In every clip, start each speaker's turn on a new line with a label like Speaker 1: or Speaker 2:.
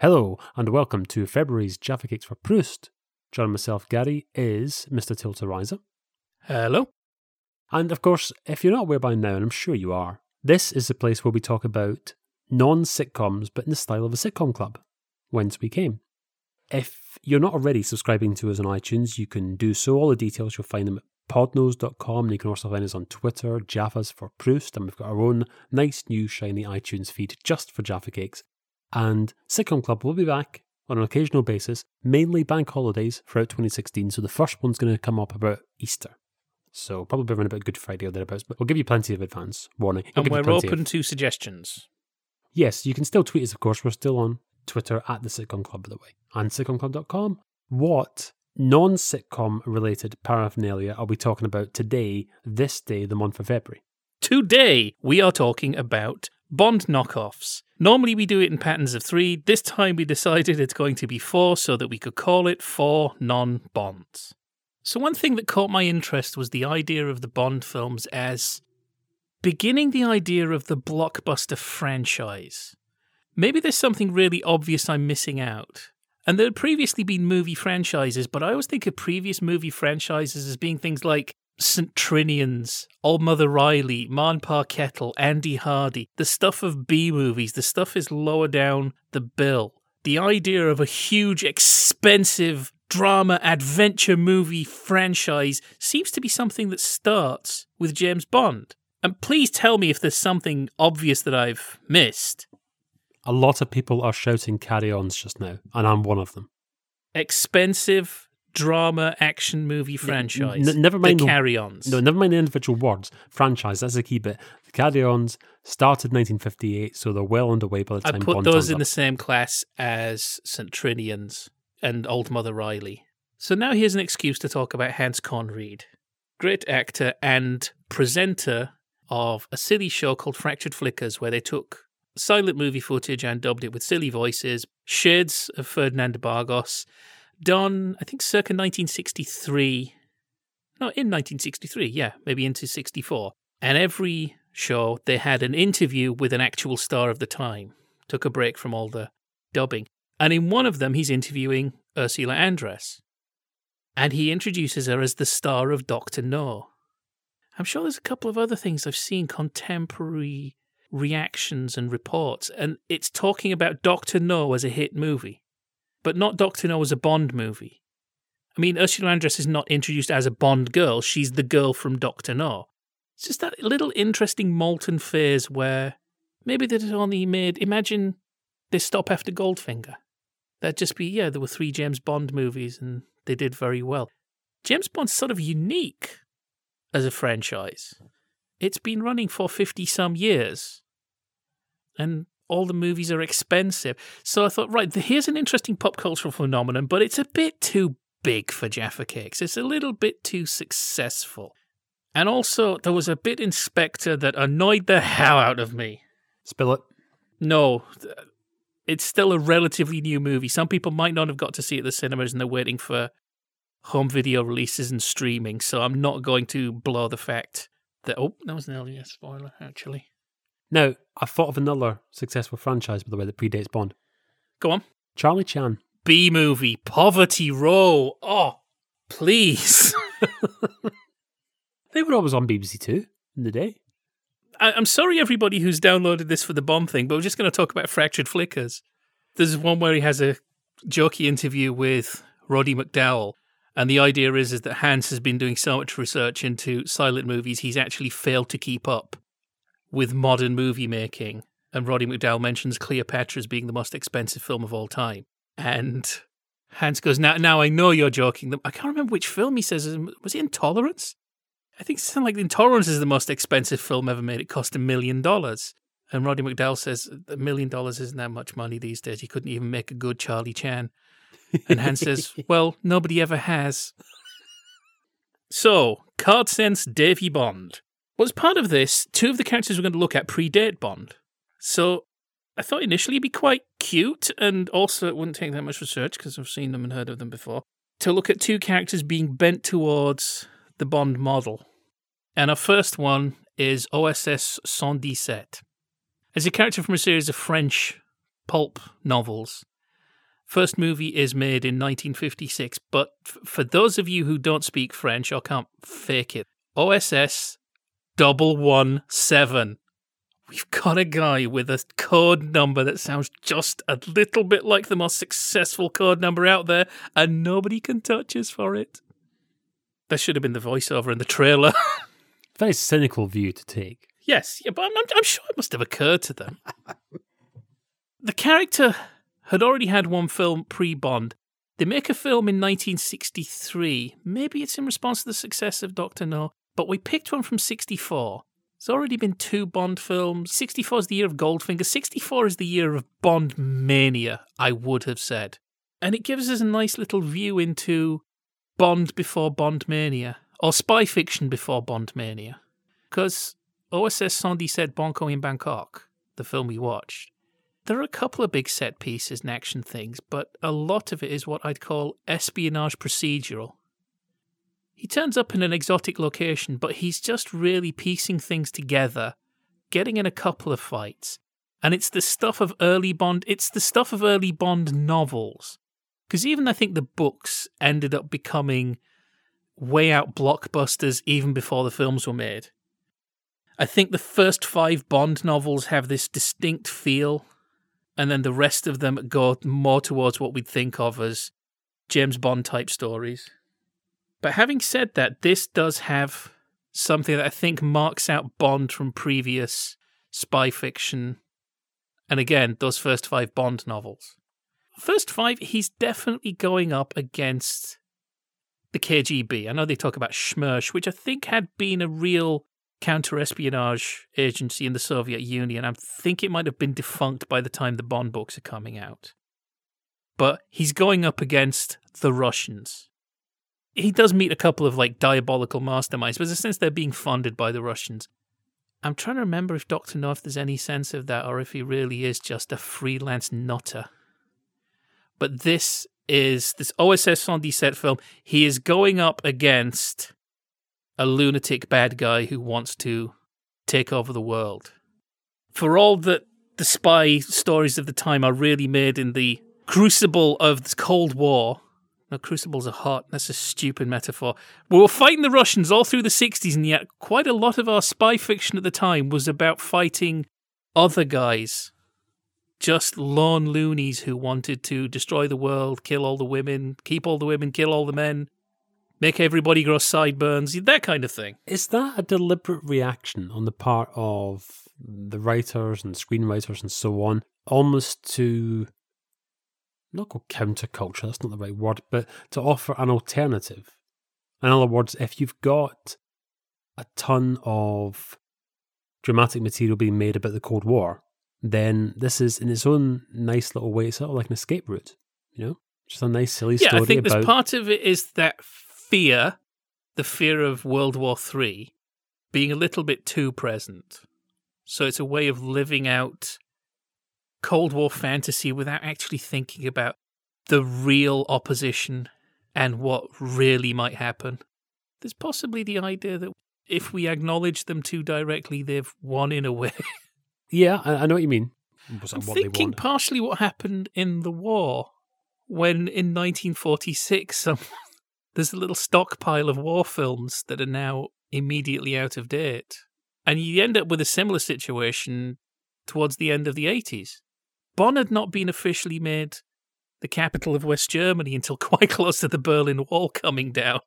Speaker 1: Hello, and welcome to February's Jaffa Cakes for Proust. Joining myself, Gary, is Mr. Tilter Riser.
Speaker 2: Hello.
Speaker 1: And of course, if you're not aware by now, and I'm sure you are, this is the place where we talk about non sitcoms, but in the style of a sitcom club. Whence we came. If you're not already subscribing to us on iTunes, you can do so. All the details you'll find them at podnose.com. And you can also find us on Twitter, Jaffas for Proust, and we've got our own nice new shiny iTunes feed just for Jaffa Cakes. And Sitcom Club will be back on an occasional basis, mainly bank holidays throughout 2016. So the first one's going to come up about Easter. So probably around about Good Friday or thereabouts, but we'll give you plenty of advance warning. We'll
Speaker 2: And we're open
Speaker 1: of-
Speaker 2: to suggestions.
Speaker 1: Yes, you can still tweet us, of course. We're still on Twitter at the Sitcom Club, by the way, and sitcomclub.com. What non sitcom related paraphernalia are we talking about today, this day, the month of February?
Speaker 2: Today, we are talking about Bond knockoffs. Normally, we do it in patterns of three. This time, we decided it's going to be four so that we could call it Four Non Bonds. So, one thing that caught my interest was the idea of the Bond films as beginning the idea of the blockbuster franchise. Maybe there's something really obvious I'm missing out. And there had previously been movie franchises, but I always think of previous movie franchises as being things like St. Trinians, Old Mother Riley, Man Pa Kettle, Andy Hardy, the stuff of B movies, the stuff is lower down the bill. The idea of a huge, expensive drama adventure movie franchise seems to be something that starts with James Bond. And please tell me if there's something obvious that I've missed.
Speaker 1: A lot of people are shouting carry ons just now, and I'm one of them.
Speaker 2: Expensive drama action movie franchise.
Speaker 1: n- never mind
Speaker 2: the
Speaker 1: the-
Speaker 2: carry ons.
Speaker 1: No, never mind the individual words. Franchise, that's the key bit. The carry ons started 1958, so they're well underway by the time.
Speaker 2: I put
Speaker 1: Bond
Speaker 2: those in
Speaker 1: up.
Speaker 2: the same class as St. Trinians and Old Mother Riley. So now here's an excuse to talk about Hans Conried, great actor and presenter of a silly show called Fractured Flickers, where they took silent movie footage and dubbed it with silly voices, shades of Ferdinand de Bargos, done, I think, circa 1963. No, in 1963, yeah, maybe into 64. And every show, they had an interview with an actual star of the time. Took a break from all the dubbing. And in one of them, he's interviewing Ursula Andress. And he introduces her as the star of Doctor No. I'm sure there's a couple of other things I've seen contemporary reactions and reports, and it's talking about Doctor No as a hit movie, but not Doctor No as a Bond movie. I mean, Ursula Andress is not introduced as a Bond girl, she's the girl from Doctor No. It's just that little interesting molten phase where maybe they'd only made, imagine they stop after Goldfinger. That'd just be, yeah, there were three James Bond movies and they did very well. James Bond's sort of unique as a franchise. It's been running for 50 some years and all the movies are expensive. So I thought, right, here's an interesting pop cultural phenomenon, but it's a bit too big for Jaffa Cakes. It's a little bit too successful. And also, there was a bit in Spectre that annoyed the hell out of me.
Speaker 1: Spill it.
Speaker 2: No, it's still a relatively new movie. Some people might not have got to see it at the cinemas and they're waiting for home video releases and streaming. So I'm not going to blow the fact that. Oh, that was an earlier spoiler, actually.
Speaker 1: Now, I thought of another successful franchise, by the way, that predates Bond.
Speaker 2: Go on.
Speaker 1: Charlie Chan.
Speaker 2: B movie, Poverty Row. Oh, please.
Speaker 1: They were always on BBC Two in the day.
Speaker 2: I- I'm sorry, everybody who's downloaded this for the bomb thing, but we're just going to talk about Fractured Flickers. There's one where he has a jokey interview with Roddy McDowall, and the idea is, is that Hans has been doing so much research into silent movies, he's actually failed to keep up with modern movie making. And Roddy McDowall mentions Cleopatra as being the most expensive film of all time. And Hans goes, "Now, now I know you're joking." I can't remember which film he says. Was it Intolerance? I think something like Intolerance is the most expensive film ever made. It cost a million dollars. And Roddy McDowall says a million dollars isn't that much money these days. You couldn't even make a good Charlie Chan. And Hans says, Well, nobody ever has. So, Card Sense Davy Bond. Well, as part of this, two of the characters we're going to look at predate Bond. So, I thought initially it'd be quite cute, and also it wouldn't take that much research because I've seen them and heard of them before, to look at two characters being bent towards the Bond model. And our first one is OSS 117. As a character from a series of French pulp novels, First movie is made in 1956, but f- for those of you who don't speak French or can't fake it, OSS double one seven. We've got a guy with a code number that sounds just a little bit like the most successful code number out there, and nobody can touch us for it. That should have been the voiceover in the trailer.
Speaker 1: Very cynical view to take.
Speaker 2: yes, yeah, but I'm, I'm sure it must have occurred to them. the character had already had one film pre Bond. They make a film in 1963. Maybe it's in response to the success of Doctor No, but we picked one from 64. There's already been two Bond films. 64 is the year of Goldfinger. 64 is the year of Bond mania, I would have said. And it gives us a nice little view into Bond before Bond mania, or spy fiction before Bond mania. Because OSS 117 Banco in Bangkok, the film we watched, there are a couple of big set pieces and action things, but a lot of it is what I'd call espionage procedural. He turns up in an exotic location, but he's just really piecing things together, getting in a couple of fights. And it's the stuff of early Bond, it's the stuff of early Bond novels. Because even I think the books ended up becoming way out blockbusters even before the films were made. I think the first five Bond novels have this distinct feel, and then the rest of them go more towards what we'd think of as James Bond type stories. But having said that, this does have something that I think marks out Bond from previous spy fiction. And again, those first five Bond novels. First five, he's definitely going up against the KGB. I know they talk about SMERSH, which I think had been a real counter-espionage agency in the Soviet Union. I think it might have been defunct by the time the Bond books are coming out. But he's going up against the Russians. He does meet a couple of like diabolical masterminds, but sense they're being funded by the Russians. I'm trying to remember if Doctor No if there's any sense of that, or if he really is just a freelance nutter. But this is this OSS 117 film. He is going up against a lunatic bad guy who wants to take over the world. For all that the spy stories of the time are really made in the crucible of the Cold War. No, crucibles are hot. That's a stupid metaphor. We were fighting the Russians all through the 60s, and yet quite a lot of our spy fiction at the time was about fighting other guys. Just lone loonies who wanted to destroy the world, kill all the women, keep all the women, kill all the men, make everybody grow sideburns, that kind of thing.
Speaker 1: Is that a deliberate reaction on the part of the writers and screenwriters and so on, almost to not go counterculture, that's not the right word, but to offer an alternative? In other words, if you've got a ton of dramatic material being made about the Cold War, then this is in its own nice little way, sort of like an escape route, you know? Just a nice, silly
Speaker 2: Yeah,
Speaker 1: story
Speaker 2: I think
Speaker 1: about.
Speaker 2: there's part of it is that fear, the fear of World War Three, being a little bit too present. So it's a way of living out Cold War fantasy without actually thinking about the real opposition and what really might happen. There's possibly the idea that if we acknowledge them too directly, they've won in a way.
Speaker 1: yeah, I, I know what you mean. Was
Speaker 2: I'm
Speaker 1: what
Speaker 2: thinking
Speaker 1: want?
Speaker 2: partially what happened in the war when in 1946 some, there's a little stockpile of war films that are now immediately out of date. And you end up with a similar situation towards the end of the 80s. Bonn had not been officially made the capital of West Germany until quite close to the Berlin Wall coming down.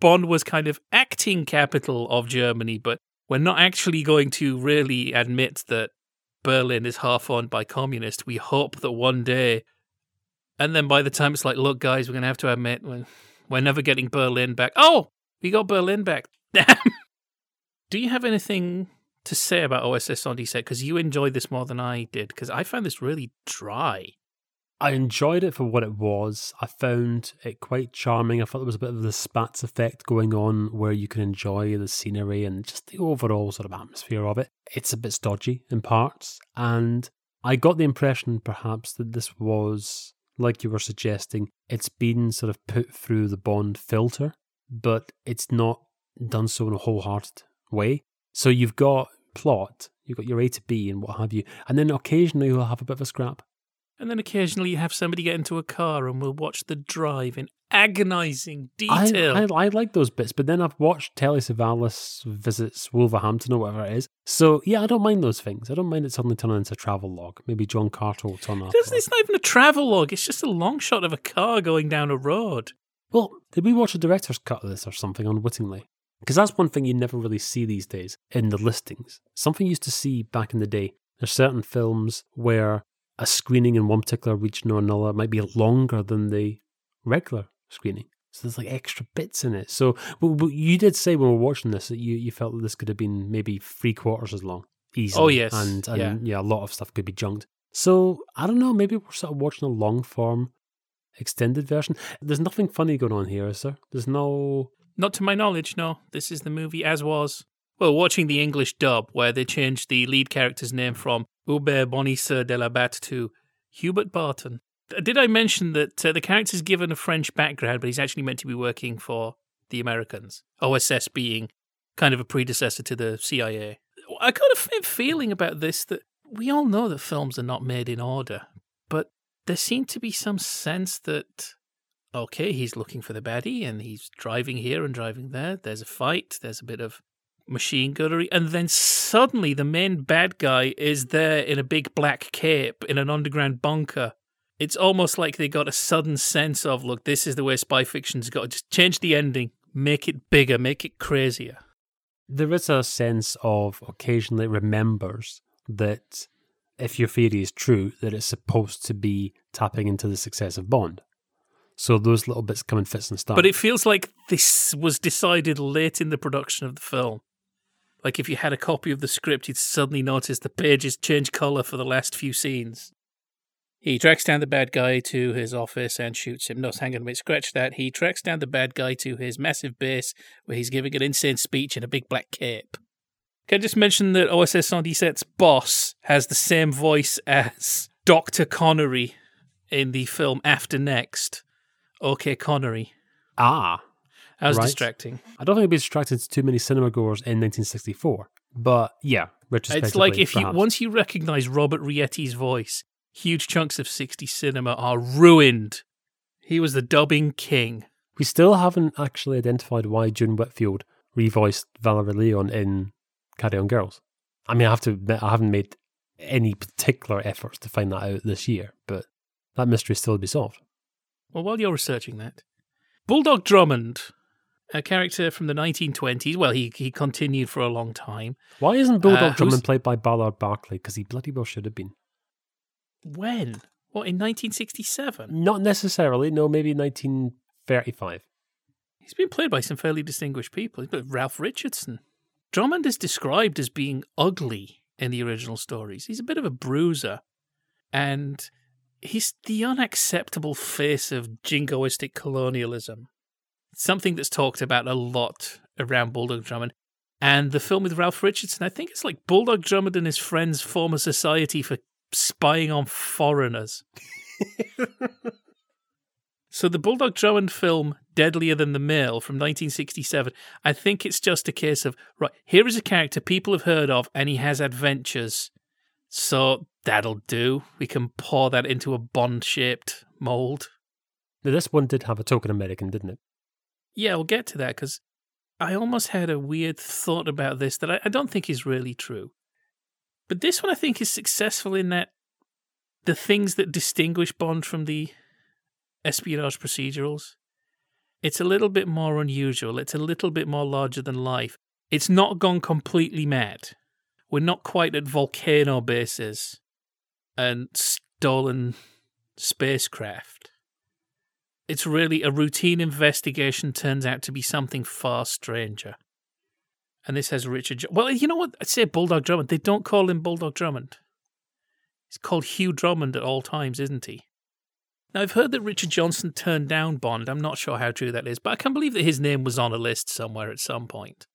Speaker 2: Bonn was kind of acting capital of Germany, but we're not actually going to really admit that Berlin is half owned by communists. We hope that one day, and then by the time it's like, look, guys, we're going to have to admit we're, we're never getting Berlin back. Oh, we got Berlin back. Damn. Do you have anything to say about OSS on set? Because you enjoyed this more than I did, because I found this really dry.
Speaker 1: I enjoyed it for what it was. I found it quite charming. I thought there was a bit of the spats effect going on where you can enjoy the scenery and just the overall sort of atmosphere of it. It's a bit stodgy in parts, and I got the impression perhaps that this was, like you were suggesting, it's been sort of put through the Bond filter, but it's not done so in a wholehearted way. So you've got plot, you've got your A to B and what have you, and then occasionally you'll have a bit of a scrap
Speaker 2: And then occasionally you have somebody get into a car and we'll watch the drive in agonizing detail.
Speaker 1: I, I like those bits, but then I've watched Telly Savalas visits Wolverhampton or whatever it is. So yeah, I don't mind those things. I don't mind it suddenly turning into a travel log. Maybe John Carter will turn up.
Speaker 2: Doesn't- it's not even a travel log, it's just a long shot of a car going down a road.
Speaker 1: Well, did we watch a director's cut of this or something unwittingly? Because that's one thing you never really see these days in the listings. Something you used to see back in the day. There's certain films where a screening in one particular region or another might be longer than the regular screening. So there's like extra bits in it. So you did say when we were watching this that you, you felt that this could have been maybe three quarters as long. Easily.
Speaker 2: Oh, yes.
Speaker 1: And, and
Speaker 2: Yeah.
Speaker 1: yeah, a lot of stuff could be junked. So I don't know, maybe we're sort of watching a long form extended version. There's nothing funny going on here, is there? There's no.
Speaker 2: Not to my knowledge, no. This is the movie as was. Well, watching the English dub, where they changed the lead character's name from Hubert Bonisseur de la Bath to Hubert Barton. Did I mention that uh, the character's given a French background, but he's actually meant to be working for the Americans? OSS being kind of a predecessor to the CIA. I got a feeling about this that we all know that films are not made in order, but there seemed to be some sense that okay, he's looking for the baddie and he's driving here and driving there. There's a fight, there's a bit of machine gunnery, and then suddenly the main bad guy is there in a big black cape in an underground bunker. It's almost like they got a sudden sense of, look, this is the way spy fiction's got. To Just change the ending, make it bigger, make it crazier.
Speaker 1: There is a sense of occasionally remembers that if your theory is true, that it's supposed to be tapping into the success of Bond. So those little bits come in fits and starts.
Speaker 2: But it feels like this was decided late in the production of the film. Like if you had a copy of the script, you'd suddenly notice the pages change colour for the last few scenes. He tracks down the bad guy to his office and shoots him. No, hang on a minute, scratch that. He tracks down the bad guy to his massive base where he's giving an insane speech in a big black cape. Can I just mention that OSS 117's boss has the same voice as Dr. Connery in the film After Next? OK Connery.
Speaker 1: ah,
Speaker 2: That was
Speaker 1: Right.
Speaker 2: distracting.
Speaker 1: I don't think it'd be distracted to too many cinema goers in 1964. But yeah, retrospectively,
Speaker 2: It's like if you once you recognize Robert Rietti's voice, huge chunks of 60 cinema are ruined. He was the dubbing king.
Speaker 1: We still haven't actually identified why June Whitfield revoiced Valerie Leon in Carry On Girls. I mean, I have to admit, I haven't made any particular efforts to find that out this year, but that mystery still to be solved.
Speaker 2: Well, while you're researching that, Bulldog Drummond, a character from the 1920s, well, he, he continued for a long time.
Speaker 1: Why isn't Bulldog
Speaker 2: Uh,
Speaker 1: Drummond played by Ballard Berkeley? Because he bloody well should have been.
Speaker 2: When? What, in 1967?
Speaker 1: Not necessarily, no, maybe 1935.
Speaker 2: He's been played by some fairly distinguished people. He's played Ralph Richardson. Drummond is described as being ugly in the original stories. He's a bit of a bruiser. And he's the unacceptable face of jingoistic colonialism. Something that's talked about a lot around Bulldog Drummond. And the film with Ralph Richardson, I think it's like Bulldog Drummond and his friends form a society for spying on foreigners. So the Bulldog Drummond film Deadlier Than the Male from 1967, I think it's just a case of right, here is a character people have heard of and he has adventures. So that'll do. We can pour that into a bond-shaped mold.
Speaker 1: Now, this one did have a token American, didn't it?
Speaker 2: Yeah, we'll get to that because I almost had a weird thought about this that I, I don't think is really true. But this one I think is successful in that the things that distinguish Bond from the espionage procedurals, it's a little bit more unusual. It's a little bit more larger than life. It's not gone completely mad. We're not quite at volcano bases and stolen spacecraft. It's really a routine investigation turns out to be something far stranger. And this has Richard. Jo- well, you know what? I'd say Bulldog Drummond. They don't call him Bulldog Drummond. He's called Hugh Drummond at all times, isn't he? Now, I've heard that Richard Johnson turned down Bond. I'm not sure how true that is, but I can believe that his name was on a list somewhere at some point.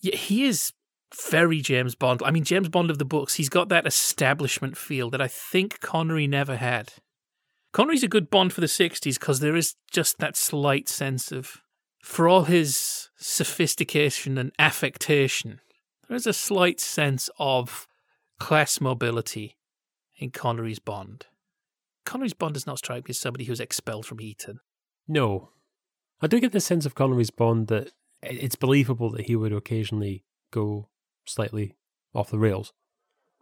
Speaker 2: Yeah, he is very James Bond. I mean, James Bond of the books, he's got that establishment feel that I think Connery never had. Connery's a good Bond for the 60s because there is just that slight sense of, for all his sophistication and affectation, there is a slight sense of class mobility in Connery's Bond. Connery's Bond does not strike me as somebody who's expelled from Eton.
Speaker 1: No. I do get the sense of Connery's Bond that it's believable that he would occasionally go slightly off the rails,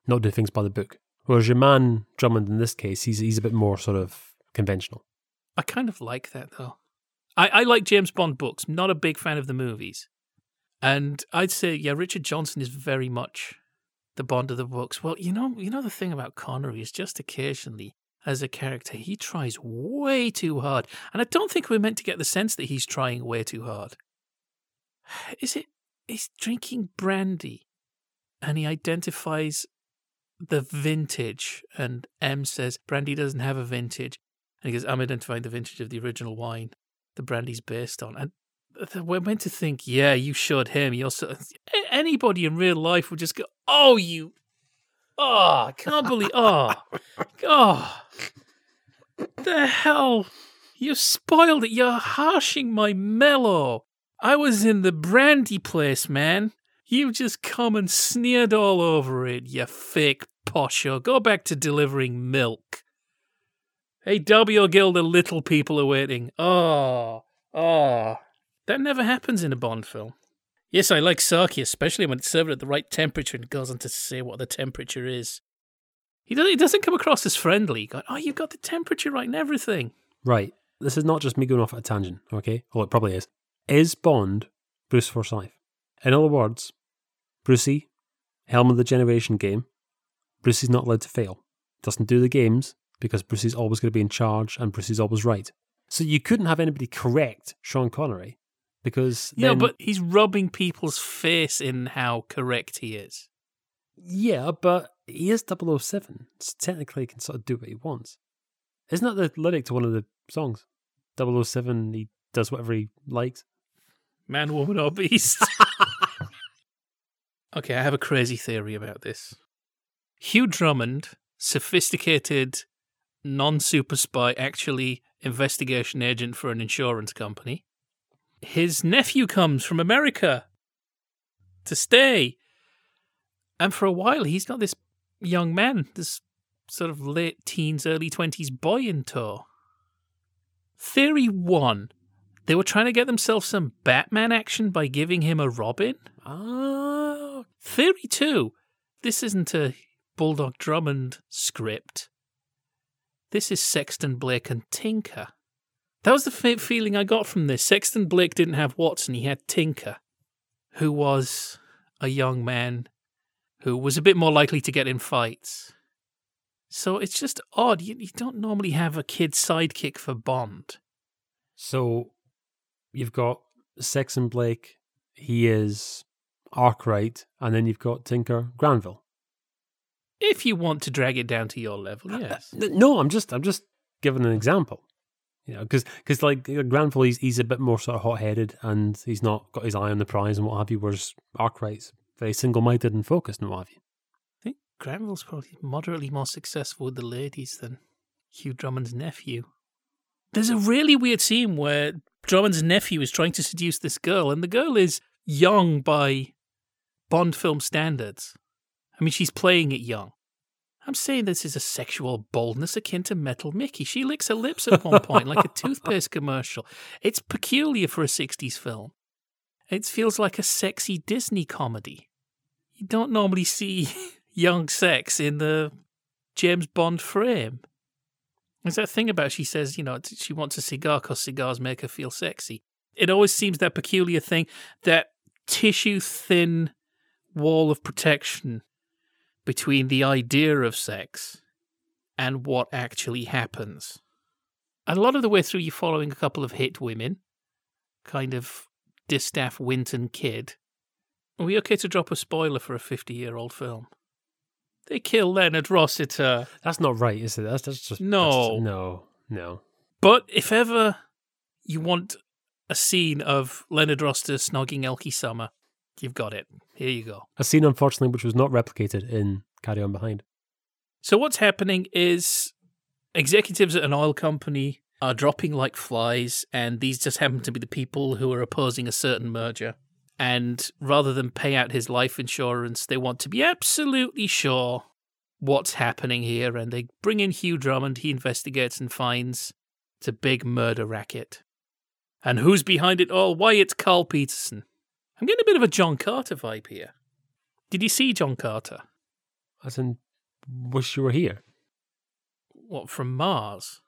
Speaker 1: not do things by the book. Whereas your man Drummond in this case, he's he's a bit more sort of conventional.
Speaker 2: I kind of like that though. I, I like James Bond books. Not a big fan of the movies. And I'd say, yeah, Richard Johnson is very much the Bond of the books. Well, you know, you know the thing about Connery is just occasionally as a character, he tries way too hard. And I don't think we're meant to get the sense that he's trying way too hard. Is it he's drinking brandy and he identifies the vintage and M says brandy doesn't have a vintage. And he goes, I'm identifying the vintage of the original wine the brandy's based on. And we're meant to think, yeah, you showed him. You're so, anybody in real life would just go, oh, you, oh, I can't believe, oh, oh, the hell, you spoiled it. You're harshing my mellow. I was in the brandy place, man. You've just come and sneered all over it, you fake posho. Go back to delivering milk. Hey, W Guild, the little people are waiting. Oh, oh. That never happens in a Bond film. Yes, I like sake, especially when it's served at the right temperature and goes on to say what the temperature is. He doesn't, he doesn't come across as friendly. Oh, you've got the temperature right and everything.
Speaker 1: Right. This is not just me going off at a tangent, okay? Well, it probably is. Is Bond Bruce Forsyth? In other words, Brucey, helm of the generation game, Brucey's not allowed to fail. Doesn't do the games because Brucey's always going to be in charge and Brucey's always right. So you couldn't have anybody correct Sean Connery because
Speaker 2: Yeah,
Speaker 1: then,
Speaker 2: but he's rubbing people's face in how correct he is.
Speaker 1: yeah, but he is 007, so technically he can sort of do what he wants. Isn't that the lyric to one of the songs? 007, he does whatever he likes.
Speaker 2: Man, woman, or beast. okay, I have a crazy theory about this. Hugh Drummond, sophisticated, non super spy, actually investigation agent for an insurance company. His nephew comes from America to stay. And for a while, he's got this young man, this sort of late teens, early 20s boy in tow. Theory one they were trying to get themselves some Batman action by giving him a Robin.
Speaker 1: Ah,
Speaker 2: Theory two this isn't a Bulldog Drummond script. This is Sexton Blake and Tinker. That was the fe- feeling I got from this. Sexton Blake didn't have Watson, he had Tinker, who was a young man who was a bit more likely to get in fights. So it's just odd. You, you don't normally have a kid sidekick for Bond.
Speaker 1: So you've got Sexton Blake, he is Arkwright, and then you've got Tinker Granville.
Speaker 2: If you want to drag it down to your level, yes.
Speaker 1: N- No, I'm just I'm just giving an example. You know, because like uh, Granville, he's he's a bit more sort of hot headed, and he's not got his eye on the prize and what have you. Whereas Arkwright's very single minded and focused and what have you.
Speaker 2: I think Granville's probably moderately more successful with the ladies than Hugh Drummond's nephew. There's a really weird scene where Drummond's nephew is trying to seduce this girl, and the girl is young by Bond film standards. I mean, she's playing it young. I'm saying this is a sexual boldness akin to Metal Mickey. She licks her lips at one point like a toothpaste commercial. It's peculiar for a 60s film. It feels like a sexy Disney comedy. You don't normally see young sex in the James Bond frame. There's that thing about she says, you know, she wants a cigar because cigars make her feel sexy. It always seems that peculiar thing, that tissue thin wall of protection between the idea of sex and what actually happens. And a lot of the way through, you're following a couple of hit women, kind of Distaff Wint and Kidd. Are we okay to drop a spoiler for a 50 year old film? They kill Leonard Rossiter.
Speaker 1: That's not right, is it? That's, that's just
Speaker 2: No.
Speaker 1: that's no, no.
Speaker 2: But if ever you want a scene of Leonard Rossiter snogging Elke Sommer, you've got it. Here you go.
Speaker 1: A scene, unfortunately, which was not replicated in Carry On Behind.
Speaker 2: So what's happening is executives at an oil company are dropping like flies, and these just happen to be the people who are opposing a certain merger. And rather than pay out his life insurance, they want to be absolutely sure what's happening here, and they bring in Hugh Drummond. He investigates and finds it's a big murder racket. And who's behind it all? Why, it's Carl Peterson. I'm getting a bit of a John Carter vibe here. Did you see John Carter?
Speaker 1: As in, wish you were here.
Speaker 2: What, from Mars?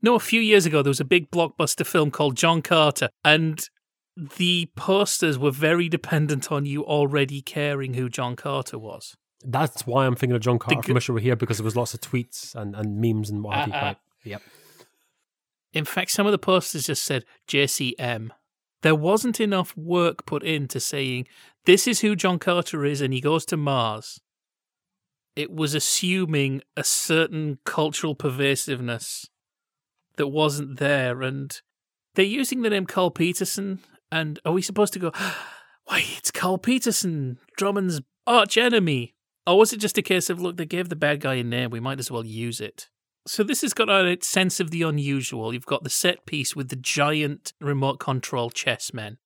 Speaker 2: No, a few years ago, there was a big blockbuster film called John Carter, and the posters were very dependent on you already caring who John Carter was.
Speaker 1: That's why I'm thinking of John Carter
Speaker 2: The
Speaker 1: from Wish You Were Here because there was lots of tweets and, and memes and what have you.
Speaker 2: Uh, uh.
Speaker 1: Yep.
Speaker 2: In fact, some of the posters just said JCM. There wasn't enough work put into saying, this is who John Carter is and he goes to Mars. It was assuming a certain cultural pervasiveness that wasn't there. And they're using the name Carl Peterson. And are we supposed to go, why, it's Carl Peterson, Drummond's arch enemy? Or was it just a case of, look, they gave the bad guy a name, we might as well use it? So this has got a sense of the unusual. You've got the set piece with the giant remote control chessmen.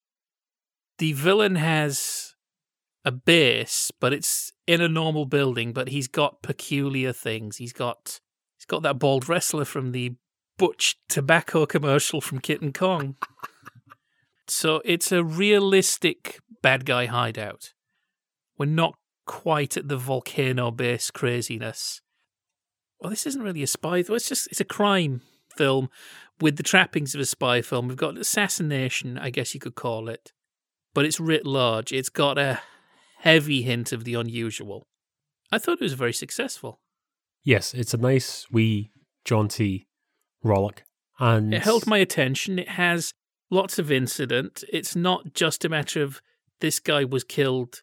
Speaker 2: The villain has a base, but it's in a normal building, but he's got peculiar things. He's got he's got that bald wrestler from the Butch tobacco commercial from Kitten Kong. So it's a realistic bad guy hideout. We're not quite at the volcano base craziness well, this isn't really a spy. Well, it's just it's a crime film with the trappings of a spy film. We've got assassination, I guess you could call it, but it's writ large. It's got a heavy hint of the unusual. I thought it was very successful.
Speaker 1: Yes, it's a nice wee jaunty rollick, and
Speaker 2: It held my attention. It has lots of incident. It's not just a matter of this guy was killed.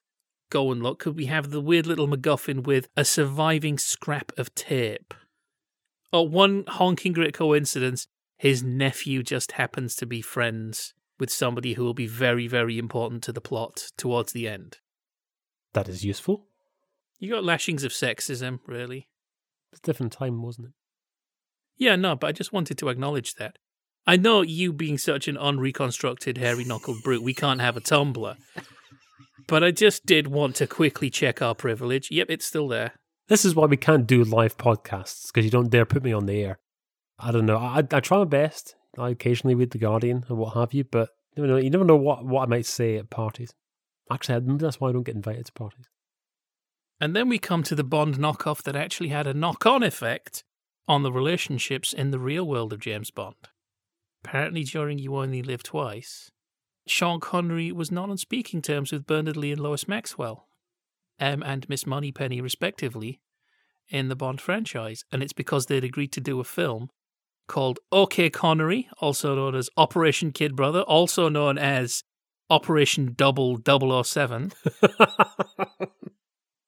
Speaker 2: Go and look. Could we have the weird little MacGuffin with a surviving scrap of tape? Oh, one honking great coincidence. His nephew just happens to be friends with somebody who will be very, very important to the plot towards the end.
Speaker 1: that is useful.
Speaker 2: You got lashings of sexism, really.
Speaker 1: It's a different time, wasn't it?
Speaker 2: Yeah, no, but I just wanted to acknowledge that. I know you being such an unreconstructed, hairy knuckled brute, we can't have a Tumblr. But I just did want to quickly check our privilege. Yep, it's still there.
Speaker 1: This is why we can't do live podcasts because you don't dare put me on the air. I don't know. I, I try my best. I occasionally read the Guardian and what have you, but you never know. You never know what, what I might say at parties. Actually, maybe that's why I don't get invited to parties.
Speaker 2: And then we come to the Bond knockoff that actually had a knock on effect on the relationships in the real world of James Bond. Apparently, during You Only Live Twice, Sean Connery was not on speaking terms with Bernard Lee and Lois Maxwell, M and Miss Moneypenny, respectively, in the Bond franchise. And it's because they'd agreed to do a film called OK Connery, also known as Operation Kid Brother, also known as Operation Double 007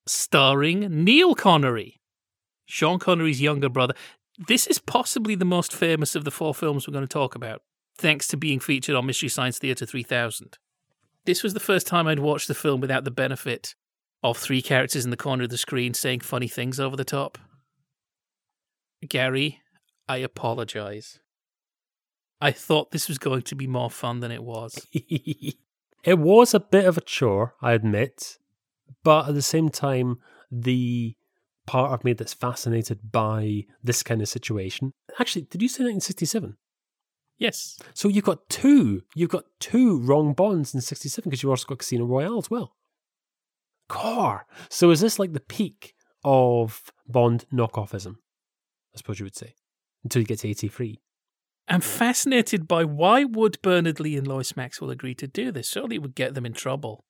Speaker 2: starring Neil Connery, Sean Connery's younger brother. This is possibly the most famous of the four films we're going to talk about, thanks to being featured on Mystery Science Theater 3000. This was the first time I'd watched the film without the benefit of three characters in the corner of the screen saying funny things over the top. Gary, I apologize. I thought this was going to be more fun than it was.
Speaker 1: it was a bit of a chore, I admit, but at the same time, the part of me that's fascinated by this kind of situation. Actually, did you say 1967?
Speaker 2: Yes.
Speaker 1: So you've got two. You've got two wrong bonds in '67 because you also got Casino Royale as well. Car. So is this like the peak of Bond knockoffism? I suppose you would say until you get to '83.
Speaker 2: I'm fascinated by why would Bernard Lee and Lois Maxwell agree to do this? Surely it would get them in trouble.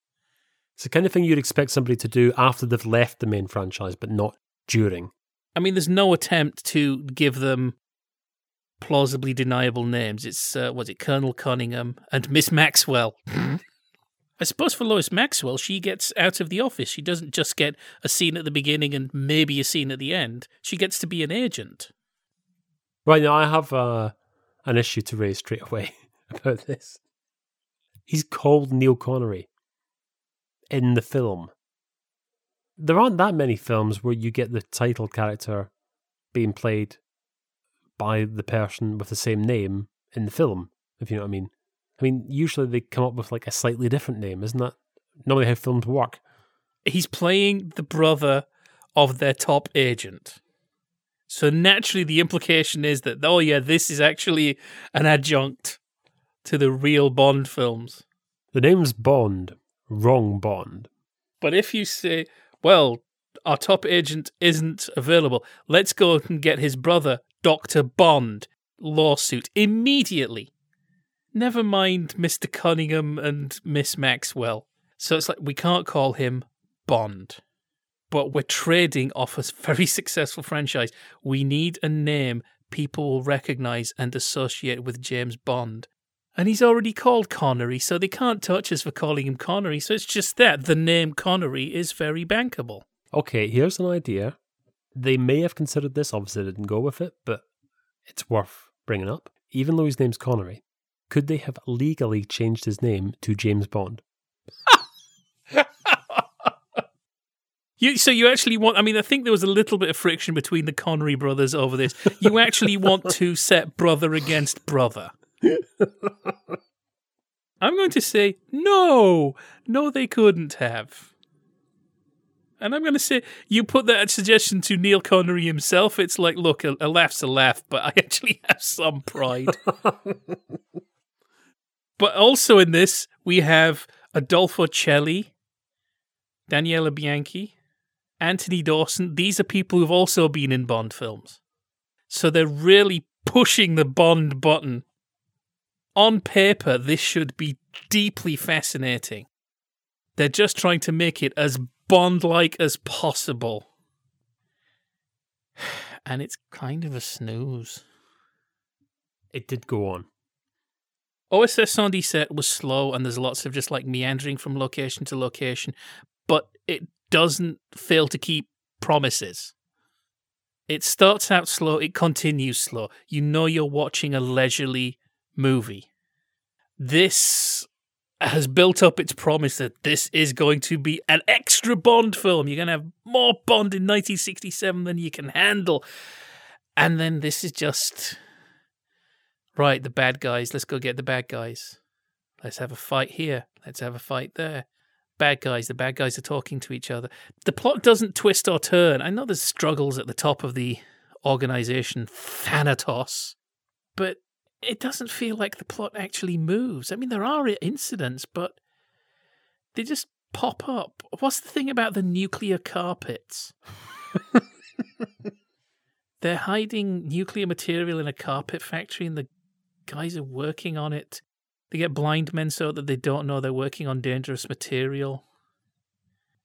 Speaker 1: It's the kind of thing you'd expect somebody to do after they've left the main franchise, but not during.
Speaker 2: I mean, there's no attempt to give them plausibly deniable names. It's uh, was it Colonel Cunningham and Miss Maxwell. I suppose for Lois Maxwell, she gets out of the office. She doesn't just get a scene at the beginning and maybe a scene at the end. She gets to be an agent.
Speaker 1: Right now, I have uh, an issue to raise straight away about this. He's called Neil Connery in the film. There aren't that many films where you get the title character being played by the person with the same name in the film, if you know what I mean. I mean, usually they come up with like a slightly different name, isn't that normally how films work?
Speaker 2: He's playing the brother of their top agent. So naturally, the implication is that, oh, yeah, this is actually an adjunct to the real Bond films.
Speaker 1: The name's Bond. Wrong Bond.
Speaker 2: But if you say, well, our top agent isn't available, let's go and get his brother, Dr. Bond, lawsuit immediately. Never mind Mr. Cunningham and Miss Maxwell. So it's like we can't call him Bond. But we're trading off a very successful franchise. We need a name people will recognize and associate with James Bond. And he's already called Connery, so they can't touch us for calling him Connery. So it's just that the name Connery is very bankable.
Speaker 1: Okay, here's an idea. They may have considered this, obviously, they didn't go with it, but it's worth bringing up. Even though his name's Connery, could they have legally changed his name to James Bond?
Speaker 2: You, so you actually want? I mean, I think there was a little bit of friction between the Connery brothers over this. You actually want to set brother against brother. I'm going to say no, no, they couldn't have. And I'm going to say you put that suggestion to Neil Connery himself. It's like, look, a, a laugh's a laugh, but I actually have some pride. but also in this, we have Adolfo Celi, Daniela Bianchi, Anthony Dawson. These are people who've also been in Bond films. So they're really pushing the Bond button. On paper, this should be deeply fascinating. They're just trying to make it as Bond like as possible. And it's kind of a snooze.
Speaker 1: It did go on.
Speaker 2: OSS 117 was slow and there's lots of just like meandering from location to location, but it doesn't fail to keep promises. It starts out slow, it continues slow. You know you're watching a leisurely movie. This has built up its promise that this is going to be an extra Bond film. You're going to have more Bond in 1967 than you can handle. And then this is just right, the bad guys, let's go get the bad guys. Let's have a fight here. Let's have a fight there bad guys. The bad guys are talking to each other. The plot doesn't twist or turn. I know there's struggles at the top of the organization, Thanatos, but it doesn't feel like the plot actually moves. I mean, there are incidents, but they just pop up. What's the thing about the nuclear carpets? They're hiding nuclear material in a carpet factory, and the guys are working on it they get blind men so that they don't know they're working on dangerous material.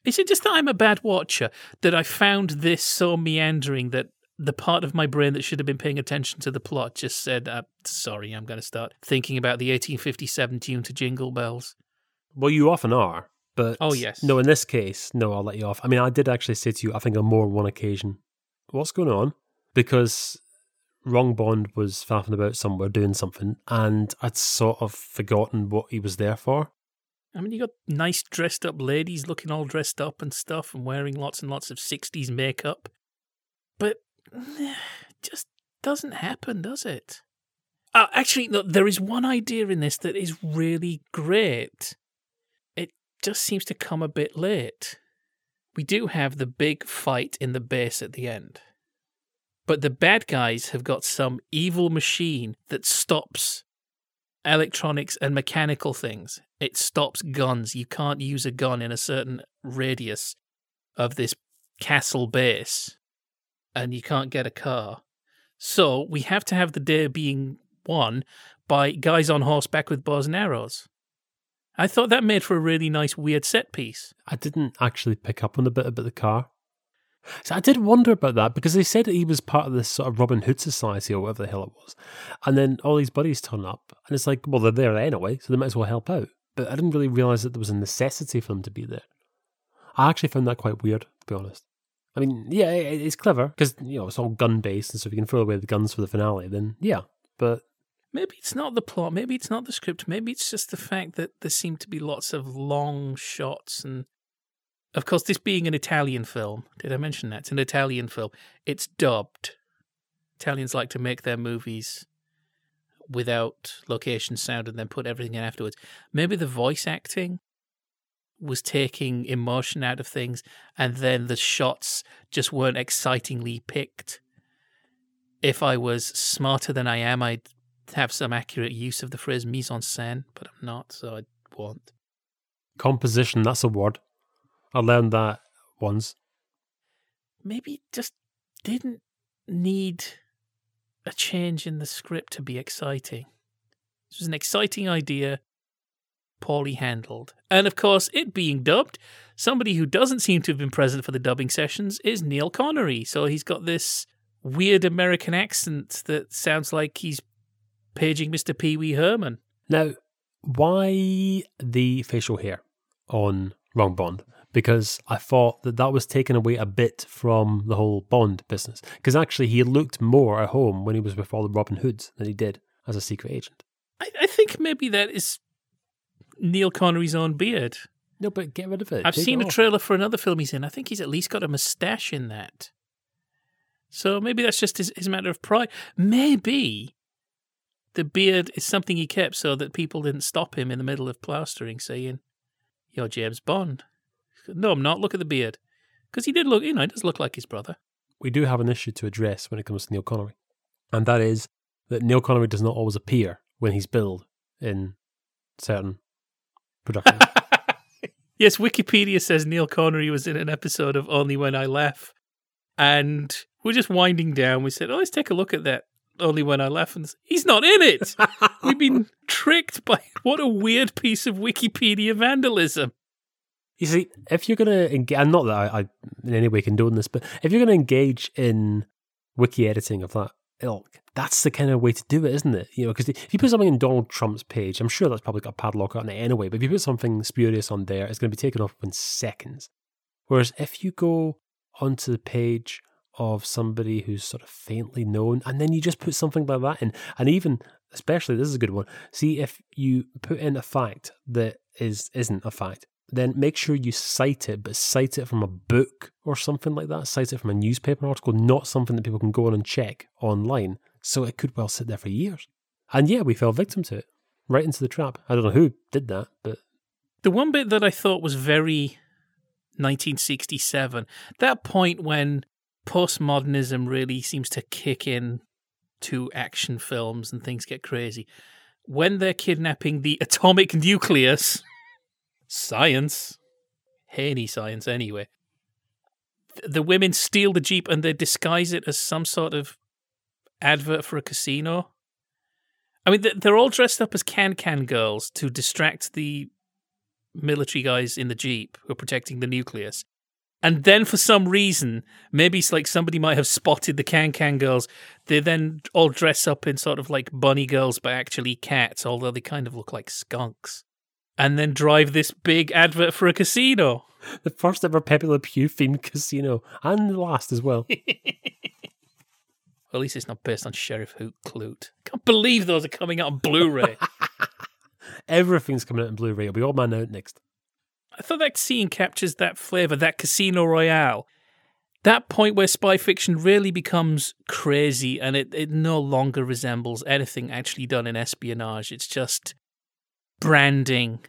Speaker 2: Is it just that I'm a bad watcher that I found this so meandering that the part of my brain that should have been paying attention to the plot just said, uh, sorry, I'm going to start thinking about the 1857 tune to Jingle Bells?
Speaker 1: Well, you often are. But
Speaker 2: oh yes,
Speaker 1: no. In this case, no. I'll let you off. I mean, I did actually say to you, I think on more than one occasion, "What's going on?" Because Wrong Bond was faffing about somewhere doing something, and I'd sort of forgotten what he was there for.
Speaker 2: I mean, you got nice dressed up ladies looking all dressed up and stuff and wearing lots and lots of 60s makeup. But just doesn't happen, does it? Uh, actually, there is one idea in this that is really great. It just seems to come a bit late. We do have the big fight in the base at the end. But the bad guys have got some evil machine that stops electronics and mechanical things. It stops guns. You can't use a gun in a certain radius of this castle base, and you can't get a car. So we have to have the day being won by guys on horseback with bows and arrows. I thought that made for a really nice, weird set piece.
Speaker 1: I didn't actually pick up on the bit about the car. So I did wonder about that because they said he was part of this sort of Robin Hood society or whatever the hell it was. And then all these buddies turn up and it's like, well, they're there anyway, so they might as well help out. But I didn't really realize that there was a necessity for them to be there. I actually found that quite weird, to be honest. I mean, yeah, it's clever because, you know, it's all gun based. And so if you can throw away the guns for the finale, then yeah. But
Speaker 2: maybe it's not the plot. Maybe it's not the script. Maybe it's just the fact that there seem to be lots of long shots and of course, this being an Italian film, did I mention that? It's an Italian film. It's dubbed. Italians like to make their movies without location sound and then put everything in afterwards. Maybe the voice acting was taking emotion out of things, and then the shots just weren't excitingly picked. If I was smarter than I am, I'd have some accurate use of the phrase mise en scène, but I'm not, so I won't.
Speaker 1: Composition, that's a word. I learned that once.
Speaker 2: Maybe just didn't need a change in the script to be exciting. This was an exciting idea, poorly handled. And of course, it being dubbed, somebody who doesn't seem to have been present for the dubbing sessions is Neil Connery. So he's got this weird American accent that sounds like he's paging Mr. Pee Wee Herman.
Speaker 1: Now, why the facial hair on Wrong Bond? Because I thought that that was taken away a bit from the whole Bond business. Because actually, he looked more at home when he was with all the Robin Hoods than he did as a secret agent.
Speaker 2: I, I think maybe that is Neil Connery's own beard.
Speaker 1: No, but get rid of it.
Speaker 2: I've
Speaker 1: Take
Speaker 2: seen
Speaker 1: it
Speaker 2: a trailer for another film he's in. I think he's at least got a mustache in that. So maybe that's just his, his matter of pride. Maybe the beard is something he kept so that people didn't stop him in the middle of plastering, saying, You're James Bond. No, I'm not. Look at the beard. Because he did look, you know, he does look like his brother.
Speaker 1: we do have an issue to address when it comes to Neil Connery, and that is that Neil Connery does not always appear when he's billed in certain
Speaker 2: yes, Wikipedia says Neil Connery was in an episode of Only When I Laugh. And we're just winding down. We said, oh, let's take a look at that. Only When I Laugh. And he's not in it. We've been tricked by what a weird piece of Wikipedia vandalism.
Speaker 1: you see, if you're going to engage, and not that I, I in any way condone this, but if you're going to engage in wiki editing of that ilk, that's the kind of way to do it, isn't it? You know, because if you put something in Donald Trump's page, I'm sure that's probably got a padlock on it anyway. But if you put something spurious on there, it's going to be taken off in seconds. Whereas if you go onto the page of somebody who's sort of faintly known, and then you just put something like that in, and even especially this is a good one. See if you put in a fact that is isn't a fact, then make sure you cite it, but cite it from a book or something like that. Cite it from a newspaper article, not something that people can go on and check online. So it could well sit there for years. And yeah, we fell victim to it, right into the trap. I don't know who did that, but
Speaker 2: The one bit that I thought was very 1967, that point when postmodernism really seems to kick in to action films and things get crazy. When they're kidnapping the atomic nucleus, science, Haney science anyway, the women steal the Jeep and they disguise it as some sort of advert for a casino. I mean, they're all dressed up as can can girls to distract the military guys in the Jeep who are protecting the nucleus. And then for some reason, maybe it's like somebody might have spotted the Can Can girls. They then all dress up in sort of like bunny girls, but actually cats, although they kind of look like skunks. And then drive this big advert for a casino.
Speaker 1: the first ever Pepe Le Pew themed casino, and the last as well.
Speaker 2: Well, at least it's not based on Sheriff Hoot Kloot. Can't believe those are coming out on Blu-ray.
Speaker 1: Everything's coming out in Blu-ray. It'll be all man out next.
Speaker 2: I thought that scene captures that flavour, that Casino Royale. That point where spy fiction really becomes crazy and it, it no longer resembles anything actually done in espionage. It's just branding,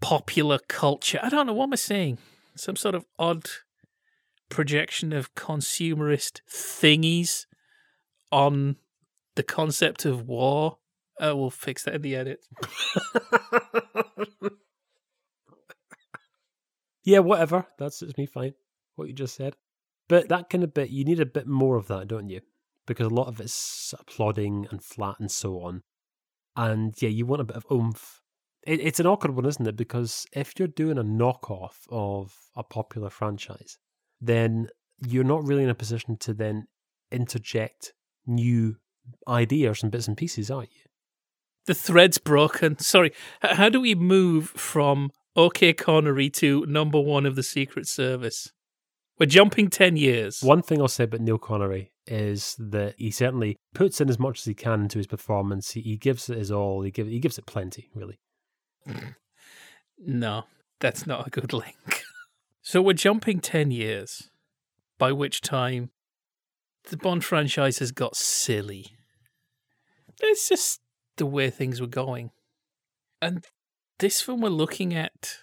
Speaker 2: popular culture. I don't know what am I saying. Some sort of odd projection of consumerist thingies on the concept of war. Uh, we'll fix that in the edit.
Speaker 1: Yeah, whatever. That suits me fine. What you just said. But that kind of bit, you need a bit more of that, don't you? Because a lot of it's plodding and flat and so on. And yeah, you want a bit of oomph. It, it's an awkward one, isn't it? Because if you're doing a knockoff of a popular franchise, then you're not really in a position to then interject new ideas and bits and pieces, are you?
Speaker 2: the thread's broken. Sorry, how do we move from OK Connery to number one of the Secret Service? We're jumping 10 years.
Speaker 1: One thing I'll say about Neil Connery is that he certainly puts in as much as he can into his performance. He, he gives it his all. He gives he gives it plenty, really.
Speaker 2: No, that's not a good link. so we're jumping 10 years, by which time the Bond franchise has got silly. It's just the way things were going. And this film we're looking at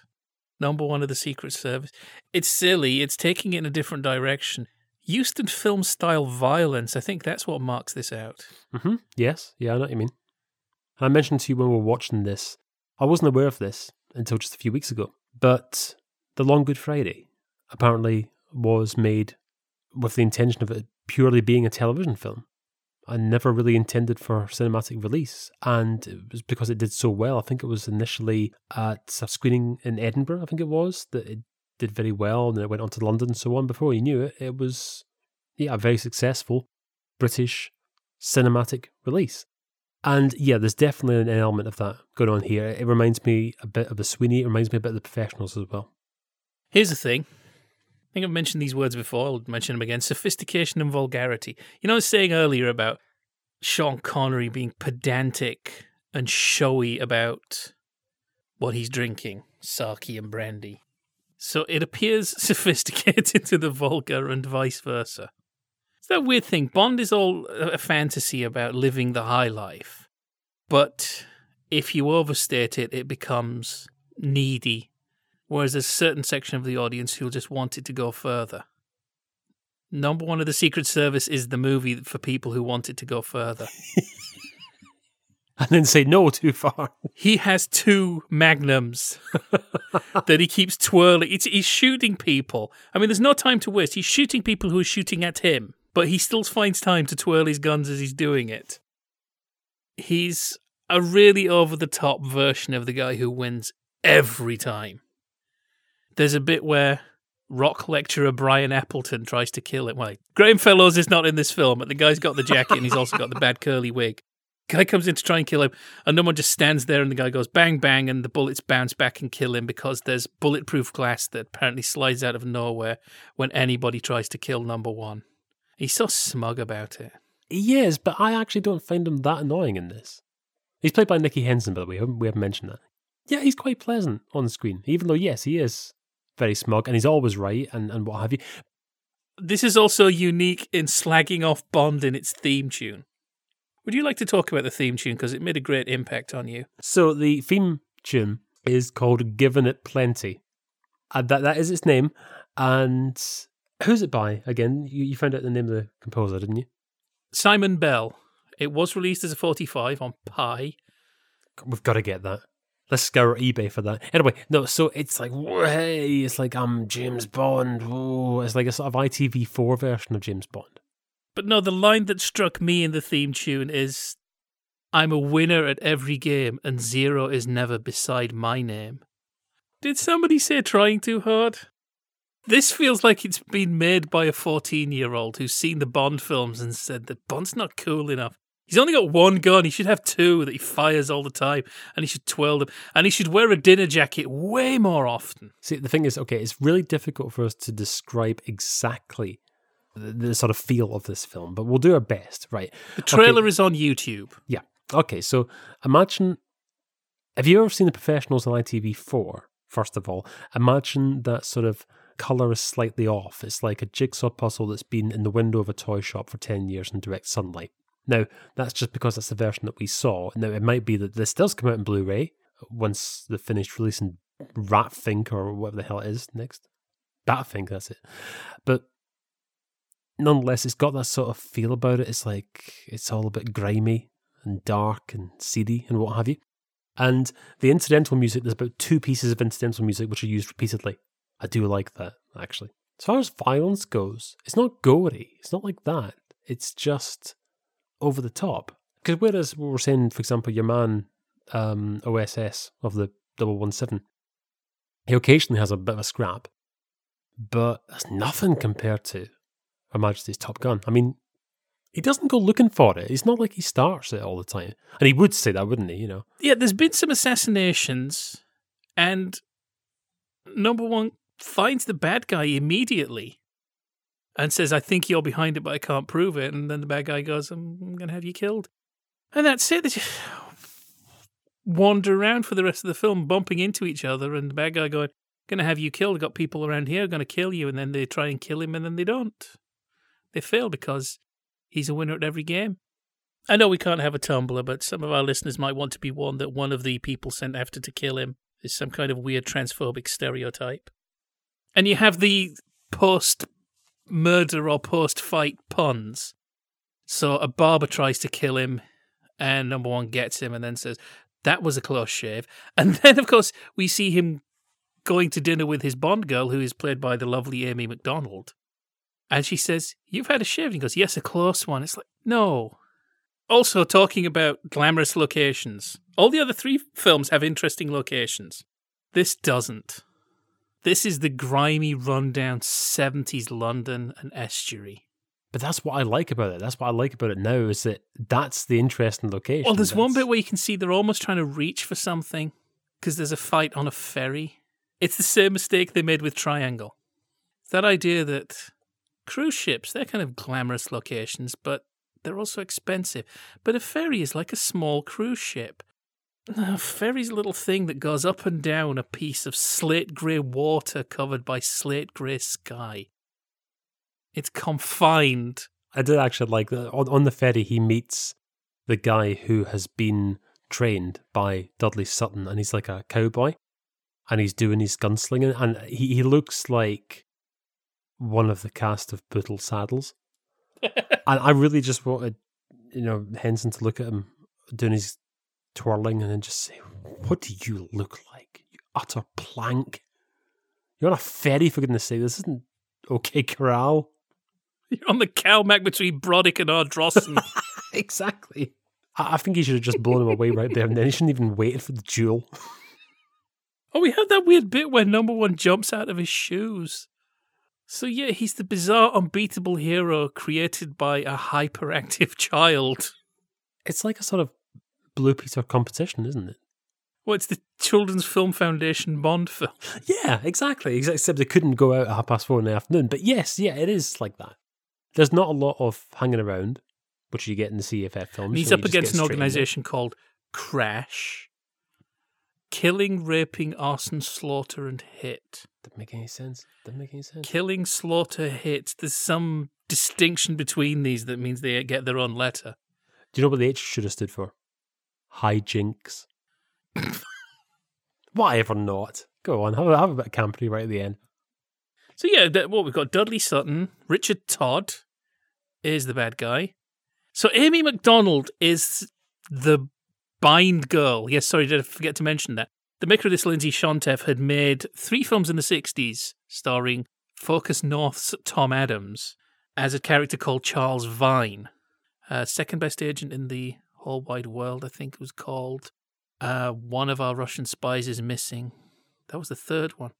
Speaker 2: number one of the Secret Service. It's silly. It's taking it in a different direction. Euston film style violence. I think that's what marks this out.
Speaker 1: hmm Yes, yeah, I know what you mean. And I mentioned to you when we were watching this, I wasn't aware of this until just a few weeks ago. But The Long Good Friday apparently was made with the intention of it purely being a television film and never really intended for cinematic release. And it was because it did so well. I think it was initially at a screening in Edinburgh, I think it was, that it did very well and then it went on to London and so on. Before you knew it, it was yeah, a very successful British cinematic release. And yeah, there's definitely an element of that going on here. It reminds me a bit of the Sweeney. It reminds me a bit of the professionals as well.
Speaker 2: Here's the thing. I think I've mentioned these words before. I'll mention them again. Sophistication and vulgarity. You know, I was saying earlier about Sean Connery being pedantic and showy about what he's drinking, sake and brandy. So it appears sophisticated to the vulgar and vice versa. That weird thing. Bond is all a fantasy about living the high life. But if you overstate it, it becomes needy. Whereas there's a certain section of the audience who'll just want it to go further. Number one of the Secret Service is the movie for people who want it to go further.
Speaker 1: And then say no too far.
Speaker 2: He has two magnums that he keeps twirling. It's, he's shooting people. I mean, there's no time to waste. He's shooting people who are shooting at him, but he still finds time to twirl his guns as he's doing it. He's a really over the top version of the guy who wins every time. There's a bit where rock lecturer Brian Appleton tries to kill him. Well, Graham Fellows is not in this film, but the guy's got the jacket and he's also got the bad curly wig. Guy comes in to try and kill him, and no one just stands there, and the guy goes bang bang, and the bullets bounce back and kill him because there's bulletproof glass that apparently slides out of nowhere when anybody tries to kill number one. He's so smug about it.
Speaker 1: He is, but I actually don't find him that annoying in this. He's played by Nicky Henson, by the way. We haven't, mentioned that. Yeah, he's quite pleasant on screen, even though, yes, he is very smug and he's always right and, and what have you.
Speaker 2: This is also unique in slagging off Bond in its theme tune. Would you like to talk about the theme tune because it made a great impact on you?
Speaker 1: So the theme tune is called "Given It Plenty," and that that is its name. And who's it by again? You, you found out the name of the composer, didn't you?
Speaker 2: Simon Bell. It was released as a 45 on Pye.
Speaker 1: We've got to get that. Let's scour eBay for that. Anyway, no, so it's like, hey, it's like I'm James Bond. Whoa. It's like a sort of ITV4 version of James Bond.
Speaker 2: But no, the line that struck me in the theme tune is I'm a winner at every game, and zero is never beside my name. Did somebody say trying too hard? This feels like it's been made by a 14 year old who's seen the Bond films and said that Bond's not cool enough. He's only got one gun. He should have two that he fires all the time, and he should twirl them. And he should wear a dinner jacket way more often.
Speaker 1: See, the thing is, okay, it's really difficult for us to describe exactly the, the sort of feel of this film, but we'll do our best, right?
Speaker 2: The trailer
Speaker 1: Okay.
Speaker 2: is on YouTube.
Speaker 1: Yeah. Okay, so imagine have you ever seen the professionals on ITV4? First of all, imagine that sort of color is slightly off. It's like a jigsaw puzzle that's been in the window of a toy shop for 10 years in direct sunlight. Now, that's just because that's the version that we saw. Now, it might be that this does come out in Blu ray once the finished releasing Ratfink or whatever the hell it is next. Batfink, that's it. But nonetheless, it's got that sort of feel about it. It's like it's all a bit grimy and dark and seedy and what have you. And the incidental music, there's about two pieces of incidental music which are used repeatedly. I do like that, actually. As far as violence goes, it's not gory. It's not like that. It's just over the top. Because whereas we were saying, for example, your man um, OSS of the 017, he occasionally has a bit of a scrap, but that's nothing compared to Her Majesty's Top Gun. I mean, he doesn't go looking for it. It's not like he starts it all the time. And he would say that, wouldn't he? You know,
Speaker 2: Yeah, there's been some assassinations, and number one finds the bad guy immediately and says, I think you're behind it, but I can't prove it. And then the bad guy goes, I'm, going to have you killed. And that's it. They just wander around for the rest of the film, bumping into each other, and the bad guy going, Going to have you killed. I've Got people around here going to kill you. And then they try and kill him, and then they don't. They fail because he's a winner at every game. I know we can't have a tumbler, but some of our listeners might want to be warned that one of the people sent after to kill him is some kind of weird transphobic stereotype. And you have the post murder or post fight puns. So a barber tries to kill him, and number one gets him and then says, That was a close shave. And then, of course, we see him going to dinner with his Bond girl, who is played by the lovely Aimi MacDonald. And she says, You've had a shave. And he goes, Yes, a close one. It's like, No. Also, talking about glamorous locations. All the other three films have interesting locations. This doesn't. This is the grimy, rundown 70s London and estuary.
Speaker 1: But that's what I like about it. That's what I like about it now is that that's the interesting location.
Speaker 2: Well, there's one bit where you can see they're almost trying to reach for something because there's a fight on a ferry. It's the same mistake they made with Triangle. That idea that cruise ships, they're kind of glamorous locations, but they're also expensive. But a ferry is like a small cruise ship. A ferry's little thing that goes up and down a piece of slate grey water covered by slate grey sky. It's confined.
Speaker 1: I did actually like that. On, on the ferry, he meets the guy who has been trained by Dudley Sutton, and he's like a cowboy, and he's doing his gunslinging, and he, he looks like one of the cast of Brutal Saddles. and I really just wanted, you know, Henson to look at him doing his twirling and then just say, What do you look like? You utter plank. You're on a ferry, for goodness sake. This isn't OK Corral.
Speaker 2: You're on the Calmac between Brodick and Ardrossan.
Speaker 1: exactly. I, I think he should have just blown him away right there and then. He shouldn't even waited for the duel.
Speaker 2: Oh, we have that weird bit where number one jumps out of his shoes. So yeah, he's the bizarre, unbeatable hero created by a hyperactive child.
Speaker 1: It's like a sort of Blue Peter competition, isn't it?
Speaker 2: Well, it's the Children's Film Foundation Bond film.
Speaker 1: Yeah, exactly. Except they couldn't go out at half past four in the afternoon. But yes, yeah, it is like that. There's not a lot of hanging around, which you get in the CFF films.
Speaker 2: He's
Speaker 1: so
Speaker 2: up against an organization called KRASH. Killing, raping, arson, slaughter, and hit.
Speaker 1: Doesn't make any sense. Doesn't make any sense.
Speaker 2: Killing, slaughter, hit. There's some distinction between these that means they get their own letter.
Speaker 1: Do you know what the H should have stood for? Hijinks. Whatever not. Go on, have a, have a bit of campery right at the end.
Speaker 2: So yeah, what we've got Dudley Sutton, Richard Todd is the bad guy. So Aimi MacDonald is the bind girl. Yes, sorry, did I forget to mention that? The maker of this, Lindsay Shonteff, had made three films in the 60s starring Focus North's Tom Adams as a character called Charles Vine. Uh, second best agent in the whole wide world, I think it was called. Uh, one of our Russian spies is missing. That was the third one.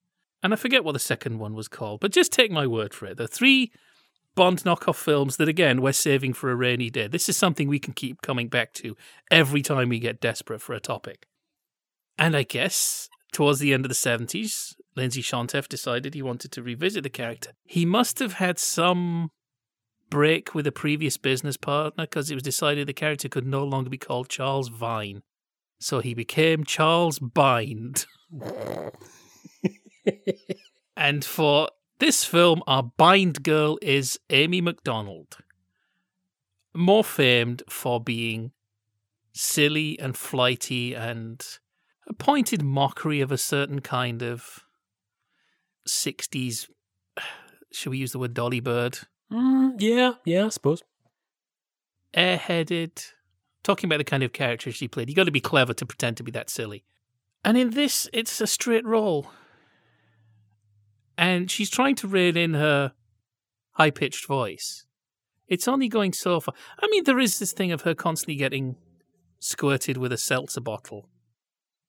Speaker 2: And I forget what the second one was called, but just take my word for it. The three Bond knockoff films that, again, we're saving for a rainy day. This is something we can keep coming back to every time we get desperate for a topic. And I guess towards the end of the 70s, Lindsay Shonteff decided he wanted to revisit the character. He must have had some break with a previous business partner because it was decided the character could no longer be called Charles Vine. So he became Charles Bind. and for this film, our bind girl is Aimi MacDonald, more famed for being silly and flighty and a pointed mockery of a certain kind of 60s, should we use the word dolly bird?
Speaker 1: Mm, yeah, yeah, I suppose.
Speaker 2: airheaded, talking about the kind of character she played. You got to be clever to pretend to be that silly. And in this, it's a straight role. And she's trying to rein in her high pitched voice. It's only going so far. I mean, there is this thing of her constantly getting squirted with a seltzer bottle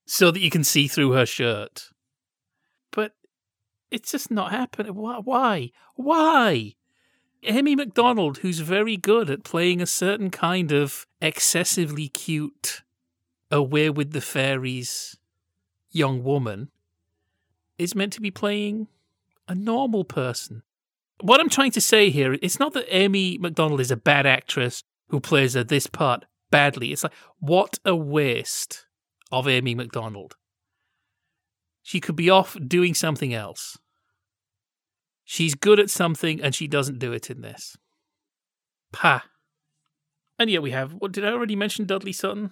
Speaker 2: so that you can see through her shirt. But it's just not happening. Why? Why? Why? Aimi MacDonald, who's very good at playing a certain kind of excessively cute, away with the fairies young woman, is meant to be playing a normal person. What I'm trying to say here, it's not that Aimi MacDonald is a bad actress who plays this part badly. It's like, what a waste of Aimi MacDonald. She could be off doing something else. She's good at something and she doesn't do it in this. Pa. And yet we have, what did I already mention Dudley Sutton?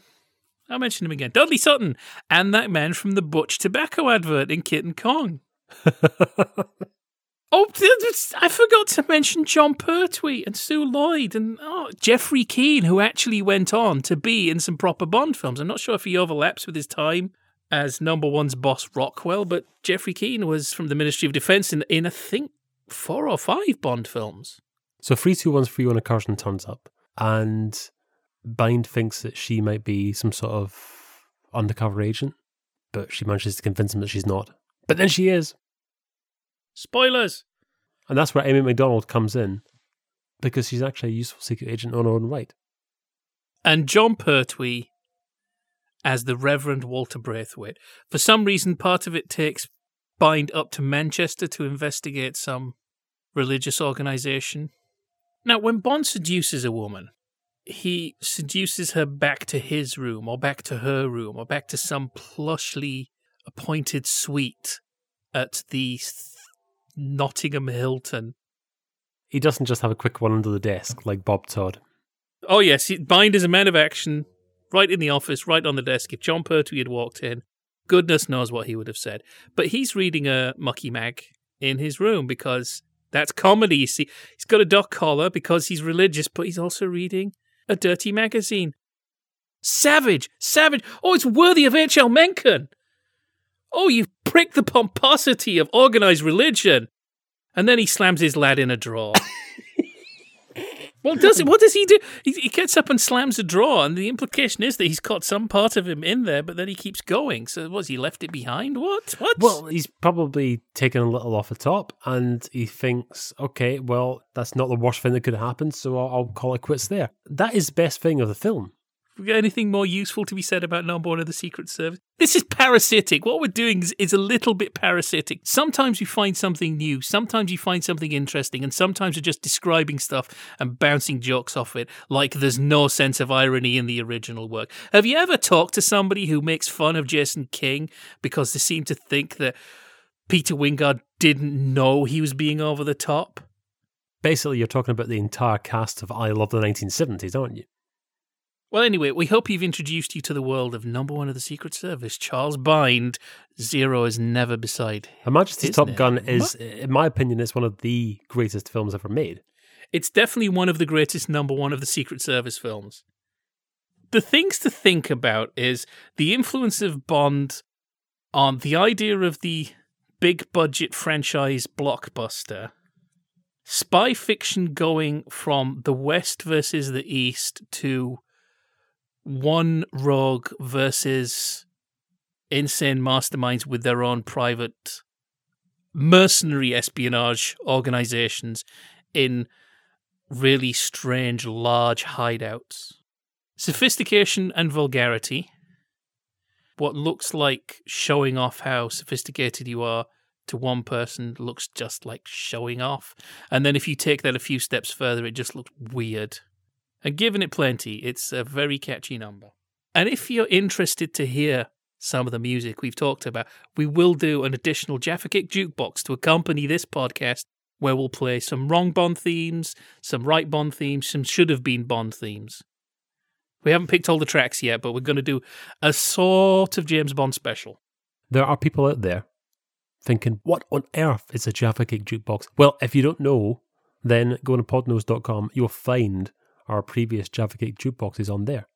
Speaker 2: I'll mention him again. Dudley Sutton and that man from the Butch Tobacco advert in Kitten Kong. Oh, I forgot to mention Jon Pertwee and Sue Lloyd and oh, Geoffrey Keen, who actually went on to be in some proper Bond films. I'm not sure if he overlaps with his time as number one's boss Rockwell, but Geoffrey Keen was from the Ministry of Defence in, in I think, four or five Bond films.
Speaker 1: So 321's a Carson turns up, and Bind thinks that she might be some sort of undercover agent, but she manages to convince him that she's not. But then she is.
Speaker 2: Spoilers.
Speaker 1: And that's where Aimi MacDonald comes in because she's actually a useful secret agent on her own right.
Speaker 2: And Jon Pertwee as the Reverend Walter Braithwaite. For some reason, part of it takes Bind up to Manchester to investigate some religious organization. Now, when Bond seduces a woman, he seduces her back to his room or back to her room or back to some plushly appointed suite at the Nottingham Hilton.
Speaker 1: He doesn't just have a quick one under the desk like Bob Todd.
Speaker 2: Oh, yes. Bind is a man of action right in the office, right on the desk. If Jon Pertwee had walked in, goodness knows what he would have said. But he's reading a mucky mag in his room because that's comedy. You see, he's got a duck collar because he's religious, but he's also reading a dirty magazine. Savage! Savage! Oh, it's worthy of H.L. Mencken! Oh, you prick the pomposity of organized religion. And then he slams his lad in a drawer. Well, does? What does he do? He, he, gets up and slams a drawer, and the implication is that he's got some part of him in there, but then he keeps going. So, was he left it behind? What? What?
Speaker 1: Well, he's probably taken a little off the top, and he thinks, okay, well, that's not the worst thing that could happen, so I'll, I'll call it quits there. That is the best thing of the film
Speaker 2: anything more useful to be said about number one of the Secret Service? This is parasitic. What we're doing is, is, a little bit parasitic. Sometimes you find something new, sometimes you find something interesting, and sometimes you're just describing stuff and bouncing jokes off it like there's no sense of irony in the original work. Have you ever talked to somebody who makes fun of Jason King because they seem to think that Peter Wyngarde didn't know he was being over the top?
Speaker 1: Basically, you're talking about the entire cast of I Love the 1970s, aren't you?
Speaker 2: Well, anyway, we hope you've introduced you to the world of number one of the Secret Service, Charles Bind. Zero is never beside.
Speaker 1: Her Majesty's Top. Gun is, uh, in my opinion, is one of the greatest films ever made.
Speaker 2: It's definitely one of the greatest number one of the Secret Service films. The things to think about is the influence of Bond on the idea of the big budget franchise blockbuster spy fiction going from the West versus the East to one rogue versus insane masterminds with their own private mercenary espionage organizations in really strange, large hideouts. Sophistication and vulgarity. What looks like showing off how sophisticated you are to one person looks just like showing off. And then if you take that a few steps further, it just looks weird. And given it plenty, it's a very catchy number. And if you're interested to hear some of the music we've talked about, we will do an additional Jaffa Cake jukebox to accompany this podcast where we'll play some wrong Bond themes, some right Bond themes, some should have been Bond themes. We haven't picked all the tracks yet, but we're going to do a sort of James Bond special.
Speaker 1: There are people out there thinking, what on earth is a Jaffa Cake jukebox? Well, if you don't know, then go to podnose.com. You'll find our previous Cake jukebox is on there,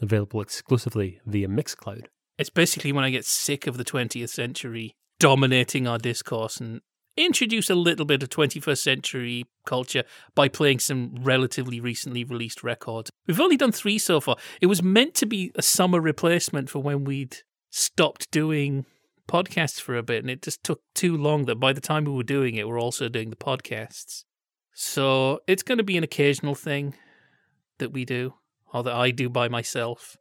Speaker 1: available exclusively via Mixcloud.
Speaker 2: It's basically when I get sick of the 20th century dominating our discourse and introduce a little bit of 21st century culture by playing some relatively recently released records. We've only done three so far. It was meant to be a summer replacement for when we'd stopped doing podcasts for a bit, and it just took too long that by the time we were doing it, we're also doing the podcasts. So it's going to be an occasional thing that we do, or that I do by myself.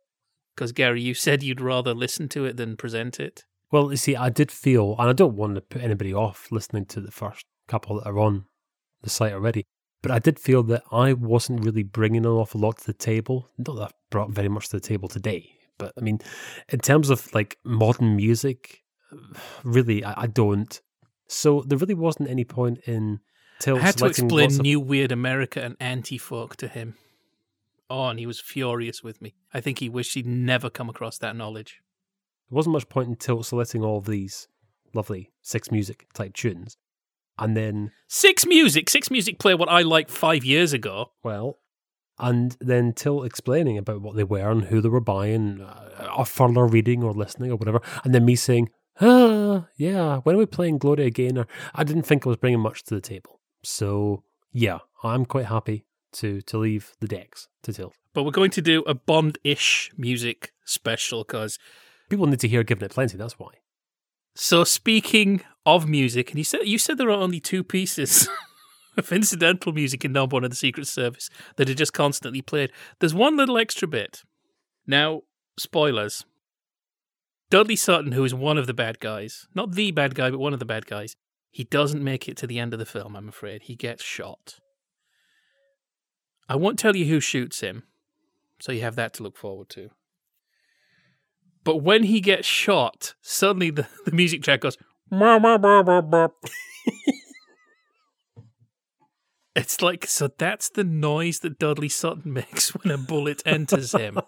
Speaker 2: Because, Gary, you said you'd rather listen to it than present it.
Speaker 1: Well, you see, I did feel, and I don't want to put anybody off listening to the first couple that are on the site already, but I did feel that I wasn't really bringing an awful lot to the table. Not that I've brought very much to the table today, but I mean, in terms of like modern music, really, I, I don't. So there really wasn't any point in
Speaker 2: I had to explain New Weird America and anti folk to him Oh, and He was furious with me. I think he wished he'd never come across that knowledge.
Speaker 1: There wasn't much point in Tilt selecting all these lovely six music type tunes. And then,
Speaker 2: Six Music, Six Music play what I liked five years ago.
Speaker 1: well, and then Tilt explaining about what they were and who they were buying, uh, or further reading or listening or whatever. And then me saying, ah, yeah, when are we playing Gloria again? Or, I didn't think I was bringing much to the table. So, yeah, I'm quite happy to, to leave the decks to Tilt.
Speaker 2: But we're going to do a Bond ish music special because.
Speaker 1: People need to hear Giving It Plenty, that's why.
Speaker 2: So, speaking of music, and you said, you said there are only two pieces. Of incidental music in Number One of the Secret Service that are just constantly played. There's one little extra bit. Now, spoilers. Dudley Sutton, who is one of the bad guys, not the bad guy, but one of the bad guys, he doesn't make it to the end of the film, I'm afraid. He gets shot. I won't tell you who shoots him, so you have that to look forward to. But when he gets shot, suddenly the, the music track goes. It's like, so that's the noise that Dudley Sutton makes when a bullet enters him.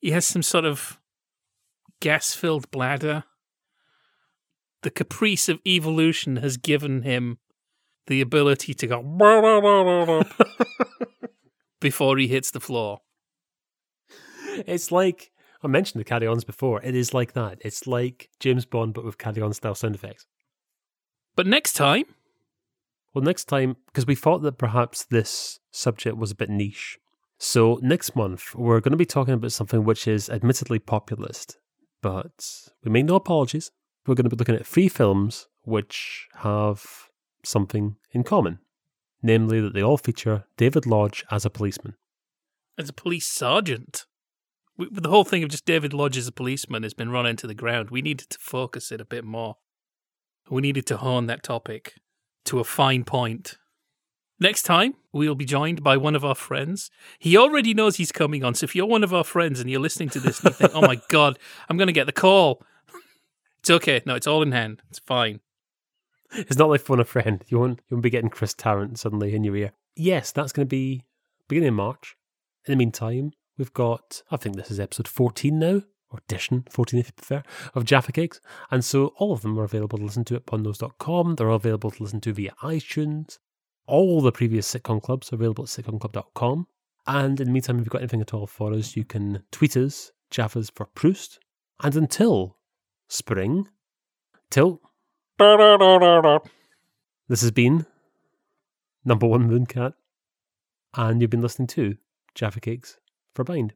Speaker 2: He has some sort of gas filled bladder. The caprice of evolution has given him the ability to go before he hits the floor.
Speaker 1: It's like I mentioned the carry ons before. It is like that. It's like James Bond, but with carry on style sound effects.
Speaker 2: But next time,
Speaker 1: Well, next time, because we thought that perhaps this subject was a bit niche. So, next month, we're going to be talking about something which is admittedly populist, but we make no apologies. We're going to be looking at three films which have something in common, namely that they all feature David Lodge as a policeman.
Speaker 2: as a police sergeant. We, the whole thing of just David Lodge as a policeman has been run into the ground. We needed to focus it a bit more. We needed to hone that topic to a fine point. Next time, we'll be joined by one of our friends. He already knows he's coming on, so if you're one of our friends and you're listening to this and you think, oh my God, I'm going to get the call, it's okay. No, it's all in hand. It's fine.
Speaker 1: It's not like phone a friend. You won't, you won't be getting Chris Tarrant suddenly in your ear. Yes, that's going to be beginning of March. In the meantime, we've got, I think this is episode 14 now, or edition 14 if you prefer, of Jaffa Cakes. And so all of them are available to listen to at podnose.com. They're all available to listen to via iTunes. All the previous sitcom clubs are available at sitcomclub.com. And in the meantime, if you've got anything at all for us, you can tweet us, Jaffas for Proust. And until spring, till this has been number one Mooncat, and you've been listening to Jaffa Cakes for Bind.